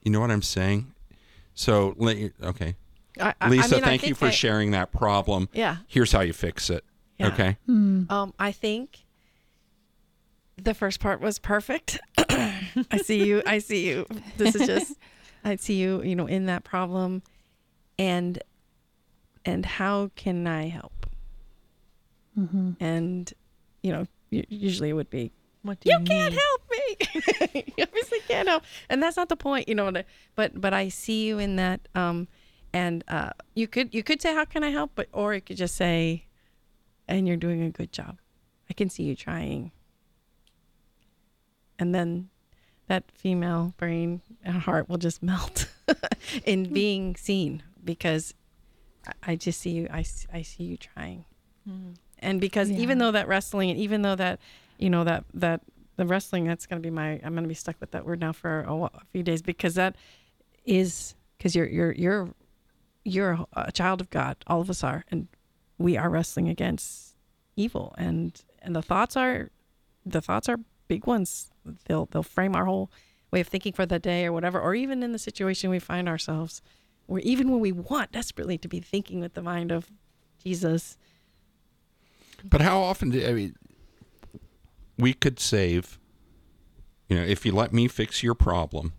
you know what i'm saying so okay I, I- Lisa, I mean, I thank you for I- sharing that problem. Yeah. Here's how you fix it. Yeah. Okay. Hmm. Um, I think the first part was perfect. I see you. I see you. This is just. I see you. You know, in that problem, and and how can I help? Mm-hmm. And you know, usually it would be what do you you, can't need? help me. you obviously can't help, and that's not the point. You know, but but I see you in that. Um, and uh, you could you could say how can I help, but or you could just say, and you're doing a good job. I can see you trying. And then that female brain and heart will just melt in being seen because I- I just see you. I, I see you trying. Mm-hmm. And because even though that wrestling, and even though that, you know, that, that the wrestling, that's going to be my, I'm going to be stuck with that word now for a, a few days because that is, because you're, you're, you're, you're a- a child of God. All of us are. And we are wrestling against evil. And, and the thoughts are, the thoughts are big ones. They'll, they'll frame our whole way of thinking for the day or whatever, or even in the situation we find ourselves, or even when we want desperately to be thinking with the mind of Jesus. But how often do I mean? We could save. You know, if you let me fix your problem,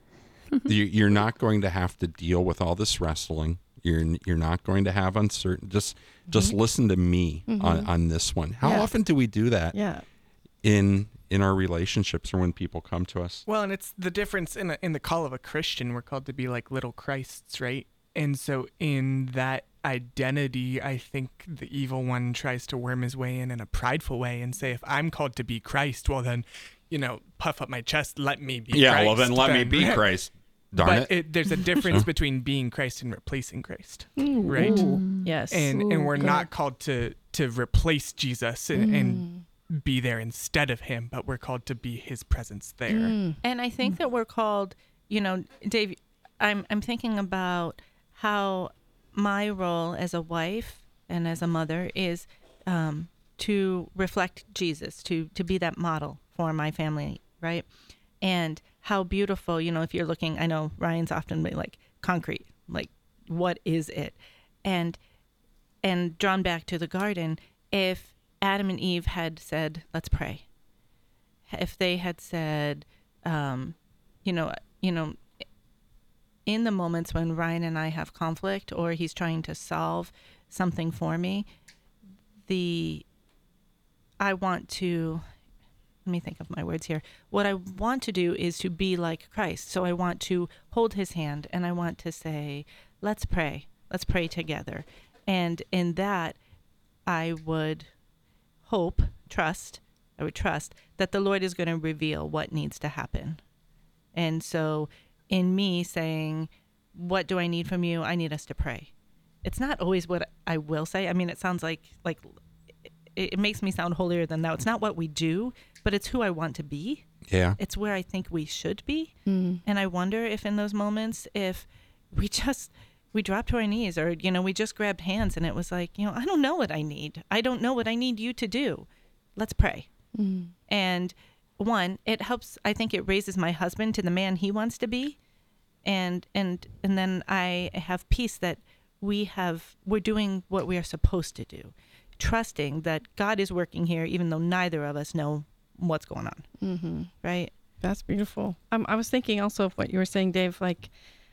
you, you're not going to have to deal with all this wrestling. You're you're not going to have uncertain. Just just mm-hmm. listen to me on, mm-hmm. on this one. How Yeah. often do we do that Yeah. in in our relationships or when people come to us? Well, and it's the difference in a, in the call of a Christian. We're called to be like little Christs, right? And so in that identity, I think the evil one tries to worm his way in in a prideful way and say, if I'm called to be Christ, well then, you know, puff up my chest, let me be. yeah, Christ, well then let me be Christ. Darn but it. there's a difference between being Christ and replacing Christ, right? Yes. And and we're good. not called to to replace Jesus and, and mm. Be there instead of him, but we're called to be his presence there. Mm. And I think that we're called, you know, Dave, I'm I'm thinking about how my role as a wife and as a mother is um, to reflect Jesus, to to be that model for my family, right? And how beautiful, you know, if you're looking, I know Ryan's often been like concrete, like what is it? And and drawn back to the garden, if Adam and Eve had said, "Let's pray," if they had said, um, you know, you know, in the moments when Ryan and I have conflict or he's trying to solve something for me, the I want to let me think of my words here. What I want to do is to be like Christ. So I want to hold his hand and I want to say, let's pray. Let's pray together. And in that, I would hope, trust, I would trust that the Lord is going to reveal what needs to happen. And so, in me saying, What do I need from you? I need us to pray. It's not always what I will say. I mean, it sounds like, like, it, it makes me sound holier than thou. It's not what we do, but it's who I want to be. Yeah. It's where I think we should be. Mm. And I wonder if in those moments, if we just we dropped to our knees or you know we just grabbed hands and it was like you know i don't know what i need i don't know what i need you to do let's pray Mm. and one it helps i think it raises my husband to the man he wants to be and and and then i have peace that we have we're doing what we are supposed to do trusting that god is working here even though neither of us know what's going on Mm-hmm. right That's beautiful. Um, I was thinking also of what you were saying, Dave. Like,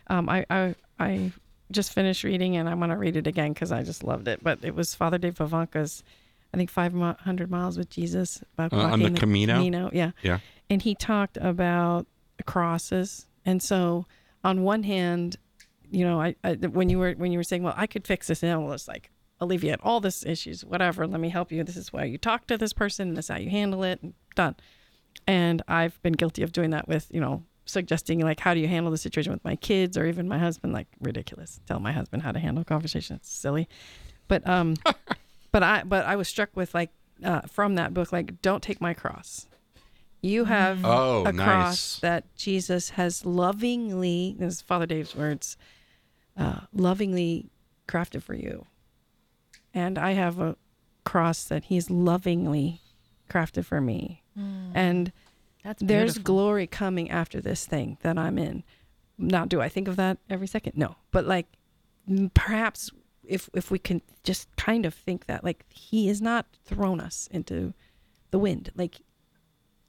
um, I, I, I just finished reading and I want to read it again because I just loved it. But it was Father Dave Pivonka's, I think, 500 miles with Jesus. About Uh, on walking the Camino? Yeah. Yeah. And he talked about crosses. And so, on one hand, you know, I, I when you were when you were saying, well, I could fix this, and it was like alleviate all this issues, whatever. Let me help you. This is why you talk to this person. This is how you handle it. And done. And I've been guilty of doing that with, you know, suggesting like, how do you handle the situation with my kids or even my husband? Like ridiculous. Tell my husband how to handle conversations. It's silly. But um, but I but I was struck with like uh, from that book, like, don't take my cross. You have Oh, a nice. cross that Jesus has lovingly, this is Father Dave's words, uh, lovingly crafted for you. And I have a cross that he's lovingly crafted for me. And that's there's glory coming after this thing that I'm in. Now, do I think of that every second? No. But like perhaps if if we can just kind of think that like he has not thrown us into the wind. Like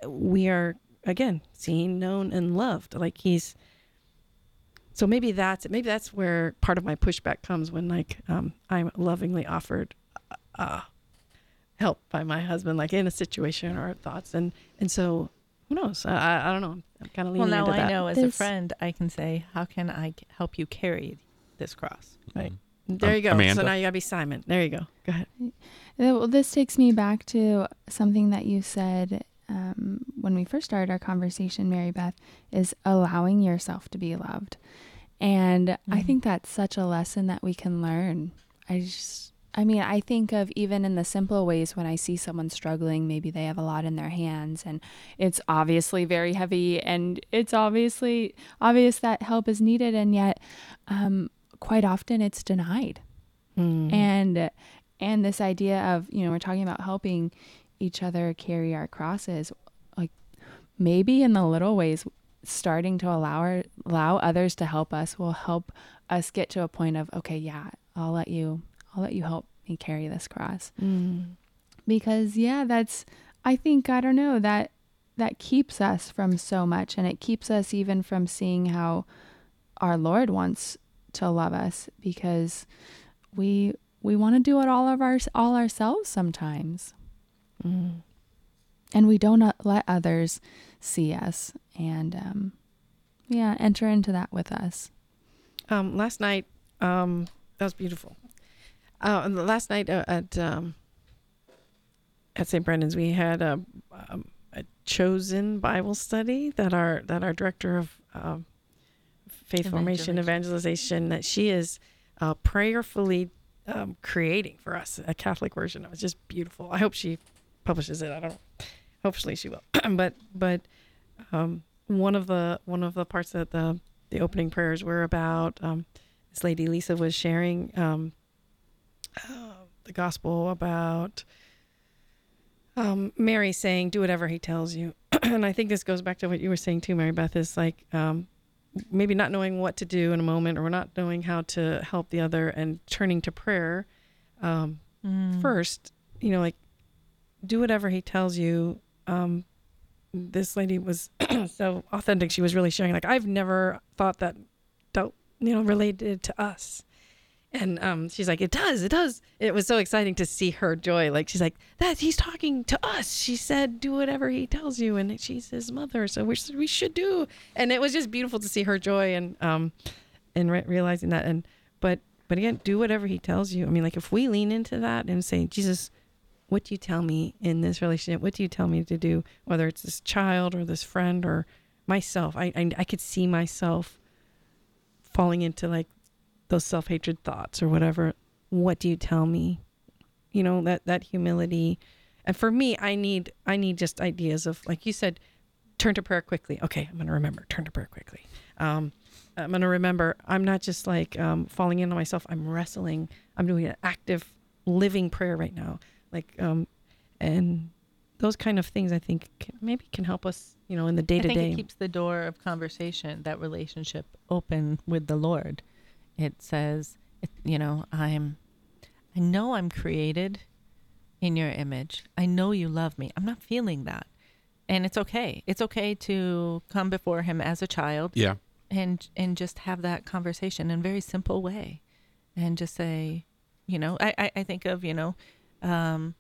we are again seen, known, and loved. Like he's so maybe that's maybe that's where part of my pushback comes when like um, I'm lovingly offered uh, help by my husband, like in a situation or thoughts, and and so who knows? I I, I don't know. I'm kind of well now into i that. know as a friend i can say how can I help you carry this cross. Right. There you go. Amanda? So now you gotta be Simon. There you go. Go ahead. Uh, Well, this takes me back to something that you said um, when we first started our conversation, Mary Beth, is allowing yourself to be loved. And I Mhm. think that's such a lesson that we can learn. I just, I mean, I think of even in the simple ways when I see someone struggling, maybe they have a lot in their hands and it's obviously very heavy and it's obviously obvious that help is needed. And yet, um, quite often it's denied Mm. and and this idea of you know we're talking about helping each other carry our crosses like maybe in the little ways starting to allow our, allow others to help us will help us get to a point of okay yeah I'll let you I'll let you help me carry this cross Mm. because yeah that's I think I don't know that that keeps us from so much and it keeps us even from seeing how our Lord wants to love us because we we want to do it all of our all ourselves sometimes Mm. and we don't uh, let others see us and um yeah enter into that with us Um, last night, um, that was beautiful. Uh, and last night uh, at um, at St. Brendan's, we had a, um, a chosen Bible study that our that our director of um, faith formation evangelization that she is uh, prayerfully um, creating for us a Catholic version. It was just beautiful. I hope she publishes it. I don't. Hopefully she will. but but um, one of the one of the parts that the the opening prayers were about um, this lady Lisa was sharing um, uh, the gospel about um, Mary saying, "Do whatever He tells you," and I think this goes back to what you were saying too, Mary Beth. Is like um, maybe not knowing what to do in a moment, or not knowing how to help the other, and turning to prayer um, Mm. first. You know, like do whatever He tells you. Um, this lady was so authentic. She was really sharing, like, I've never thought that you know, related to us. And um, she's like, it does, it does. It was so exciting to see her joy. Like, she's like, that he's talking to us. She said, do whatever he tells you. And she's his mother. So we, we should do. And it was just beautiful to see her joy and, um, and re- realizing that. And, but, but again, do whatever he tells you. I mean, like, if we lean into that and say, Jesus, what do you tell me in this relationship? What do you tell me to do? Whether it's this child or this friend or myself, I I, I could see myself falling into like those self hatred thoughts or whatever. What do you tell me? You know that that humility, and for me, I need I need just ideas of like you said, turn to prayer quickly. Okay, I'm gonna remember turn to prayer quickly. Um, I'm gonna remember. I'm not just like um, falling into myself. I'm wrestling. I'm doing an active, living prayer right now like um and those kind of things i think can, maybe can help us you know in the day to day keeps the door of conversation, that relationship open with the Lord. It says, you know, I'm, I know I'm created in your image. I know you love me. I'm not feeling that. And it's okay. It's okay to come before him as a child Yeah. and and just have that conversation in a very simple way and just say you know i i, I think of you know um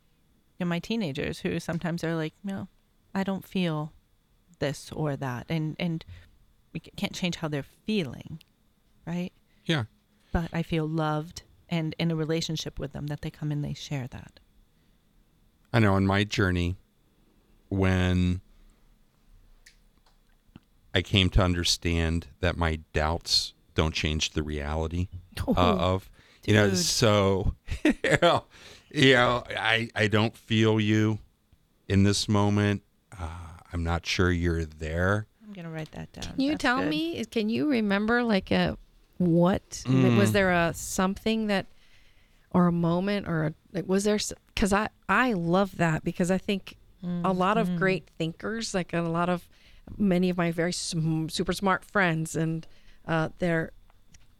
you know, my teenagers who sometimes are like no i don't feel this or that and and we can't change how they're feeling right Yeah. but i feel loved and in a relationship with them that they come and they share that I know on my journey, when I came to understand that my doubts don't change the reality uh, of, you know, so, you know, you know, I, I don't feel you in this moment. Uh, I'm not sure you're there. i'm gonna write that down can you That's tell good. me can you remember like a what Mm. was there a something that or a moment or a, like was there because i i love that because i think a lot of Mhm. great thinkers like a lot of many of my very sm- super smart friends and uh they're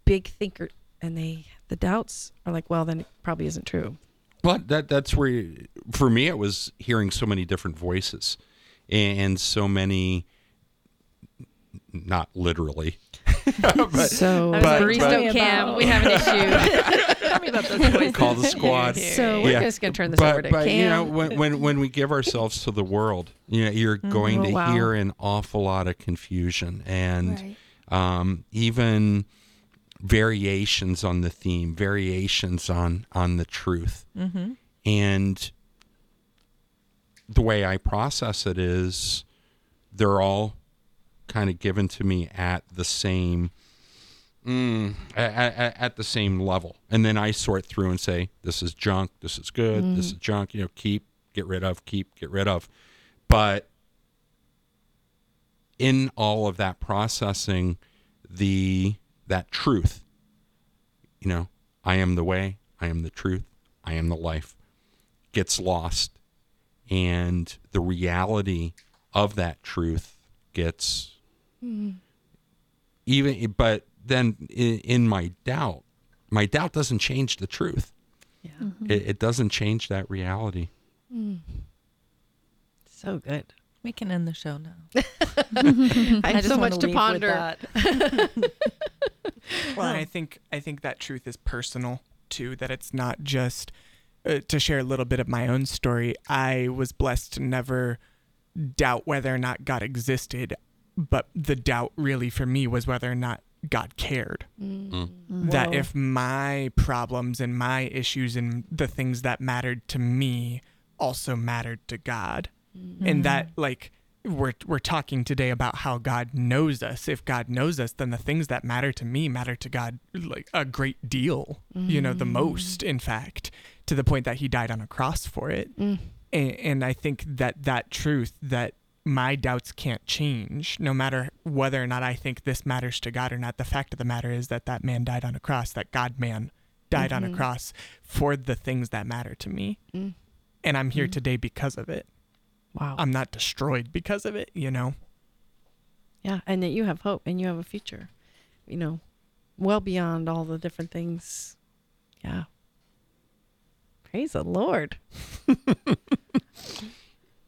big thinker and they the doubts are like well then it probably isn't true but that that's where, you- for me, it was hearing so many different voices, and so many, not literally, but so I was like, barista but- cam we have an issue Tell me about those. Call the squad. Here, here, so we're Yeah. just gonna turn this over to but cam you know when, when when we give ourselves to the world, you know, you're going Oh, to wow. hear an awful lot of confusion and right um, even variations on the theme, variations on on the truth. Mm-hmm. And the way I process it is they're all kind of given to me at the same mm, at, at, at the same level. And then I sort through and say, this is junk, this is good, this is junk, you know, keep, get rid of, keep, get rid of. But in all of that processing, the that truth, you know, I am the way, I am the truth, I am the life, gets lost. And the reality of that truth gets Hmm. even but then in, in my doubt my doubt doesn't change the truth Yeah. Mm-hmm. it, it doesn't change that reality hmm. So good. We can end the show now. I have just so much to ponder. that. Well, and I think I think that truth is personal too. That it's not just uh, to share a little bit of my own story. I was blessed to never doubt whether or not God existed, but the doubt really for me was whether or not God cared. Mm. That if my problems and my issues and the things that mattered to me also mattered to God, mm. and that mm. like we're we're talking today about how God knows us. If God knows us, then the things that matter to me matter to God like a great deal. You know, the most, in fact, to the point that He died on a cross for it. Mm. And, and I think that that truth that my doubts can't change, no matter whether or not I think this matters to God or not. The fact of the matter is that that man died on a cross. That God man died on a Mhm. cross for the things that matter to me. Mm. And I'm here Mm. today because of it. Wow. I'm not destroyed because of it, you know? yeah, and that you have hope and you have a future. You know, well beyond all the different things. Yeah. Praise the Lord.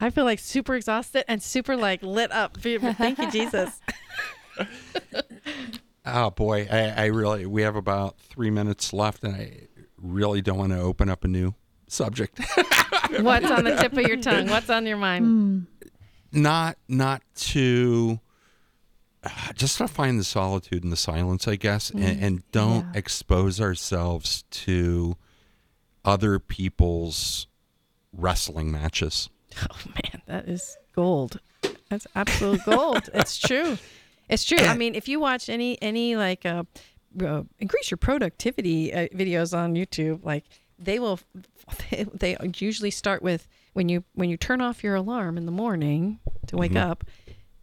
I feel like super exhausted and super like lit up. Thank you, Jesus. oh boy I, I really we have about three minutes left and i really don't want to open up a new subject What's on the tip of your tongue? What's on your mind? Mm. not not to just to find the solitude and the silence i guess and, and don't Yeah. expose ourselves to other people's wrestling matches Oh man, that is gold. That's absolute gold. it's true. It's true. I mean, if you watch any any like uh, uh increase your productivity uh, videos on YouTube, like they will they, they usually start with when you when you turn off your alarm in the morning to wake Mhm. up,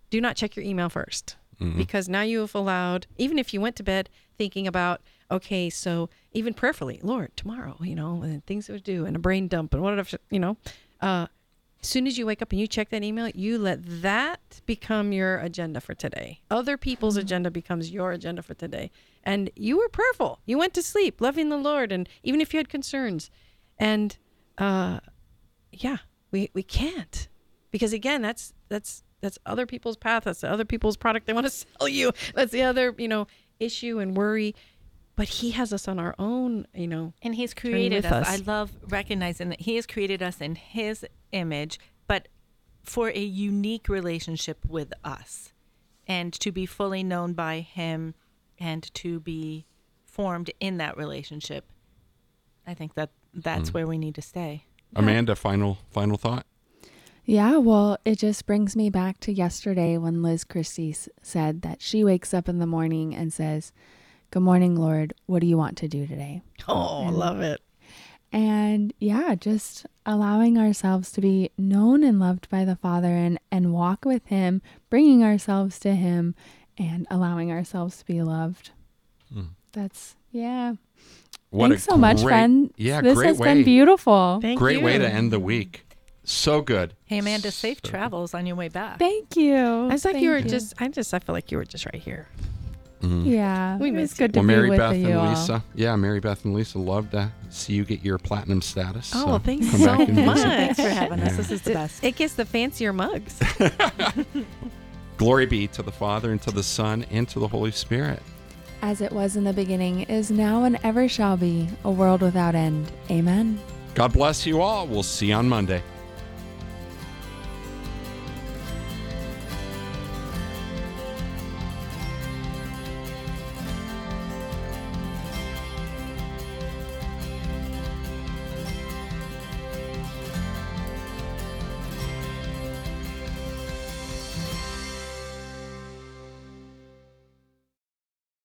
do not check your email 1st Mhm. because now you have allowed even if you went to bed thinking about okay, so even prayerfully, Lord, tomorrow, you know, and things to do and a brain dump and what whatever, you know, uh as soon as you wake up and you check that email, you let that become your agenda for today. Other people's agenda becomes your agenda for today. And you were prayerful. You went to sleep, loving the Lord, and even if you had concerns. And uh yeah, we we can't. Because again, that's that's that's other people's path, that's the other people's product they want to sell you. That's the other, you know, issue and worry. But he has us on our own, you know. And he's created us. us. I love recognizing that he has created us in his image, but for a unique relationship with us and to be fully known by him and to be formed in that relationship. I think that that's Mm. where we need to stay. amanda final final thought Yeah, well, it just brings me back to yesterday when Liz Christie s- said that she wakes up in the morning and says, Good morning, Lord. What do you want to do today? Oh, And- love it. And yeah, just allowing ourselves to be known and loved by the Father and, and walk with Him, bringing ourselves to Him and allowing ourselves to be loved. Mm. That's, yeah. what Thanks a so much, great- friend. yeah This great has way been beautiful. Thank great you. way to end the week so good Hey, Amanda, safe So- travels on your way back. Thank you. I was like Thank you were just I just I feel like you were just right here. Mhm. Yeah. We it was missed good you. to well, be Mary with Beth you and all. Lisa. Yeah, Mary Beth and Lisa love to see you get your platinum status. Oh, so thanks come so back and visit. much. Thanks for having us. Yeah. This is the best. It gets the fancier mugs. Glory be to the Father and to the Son and to the Holy Spirit. As it was in the beginning, is now, and ever shall be, a world without end. Amen. God bless you all. We'll see you on Monday.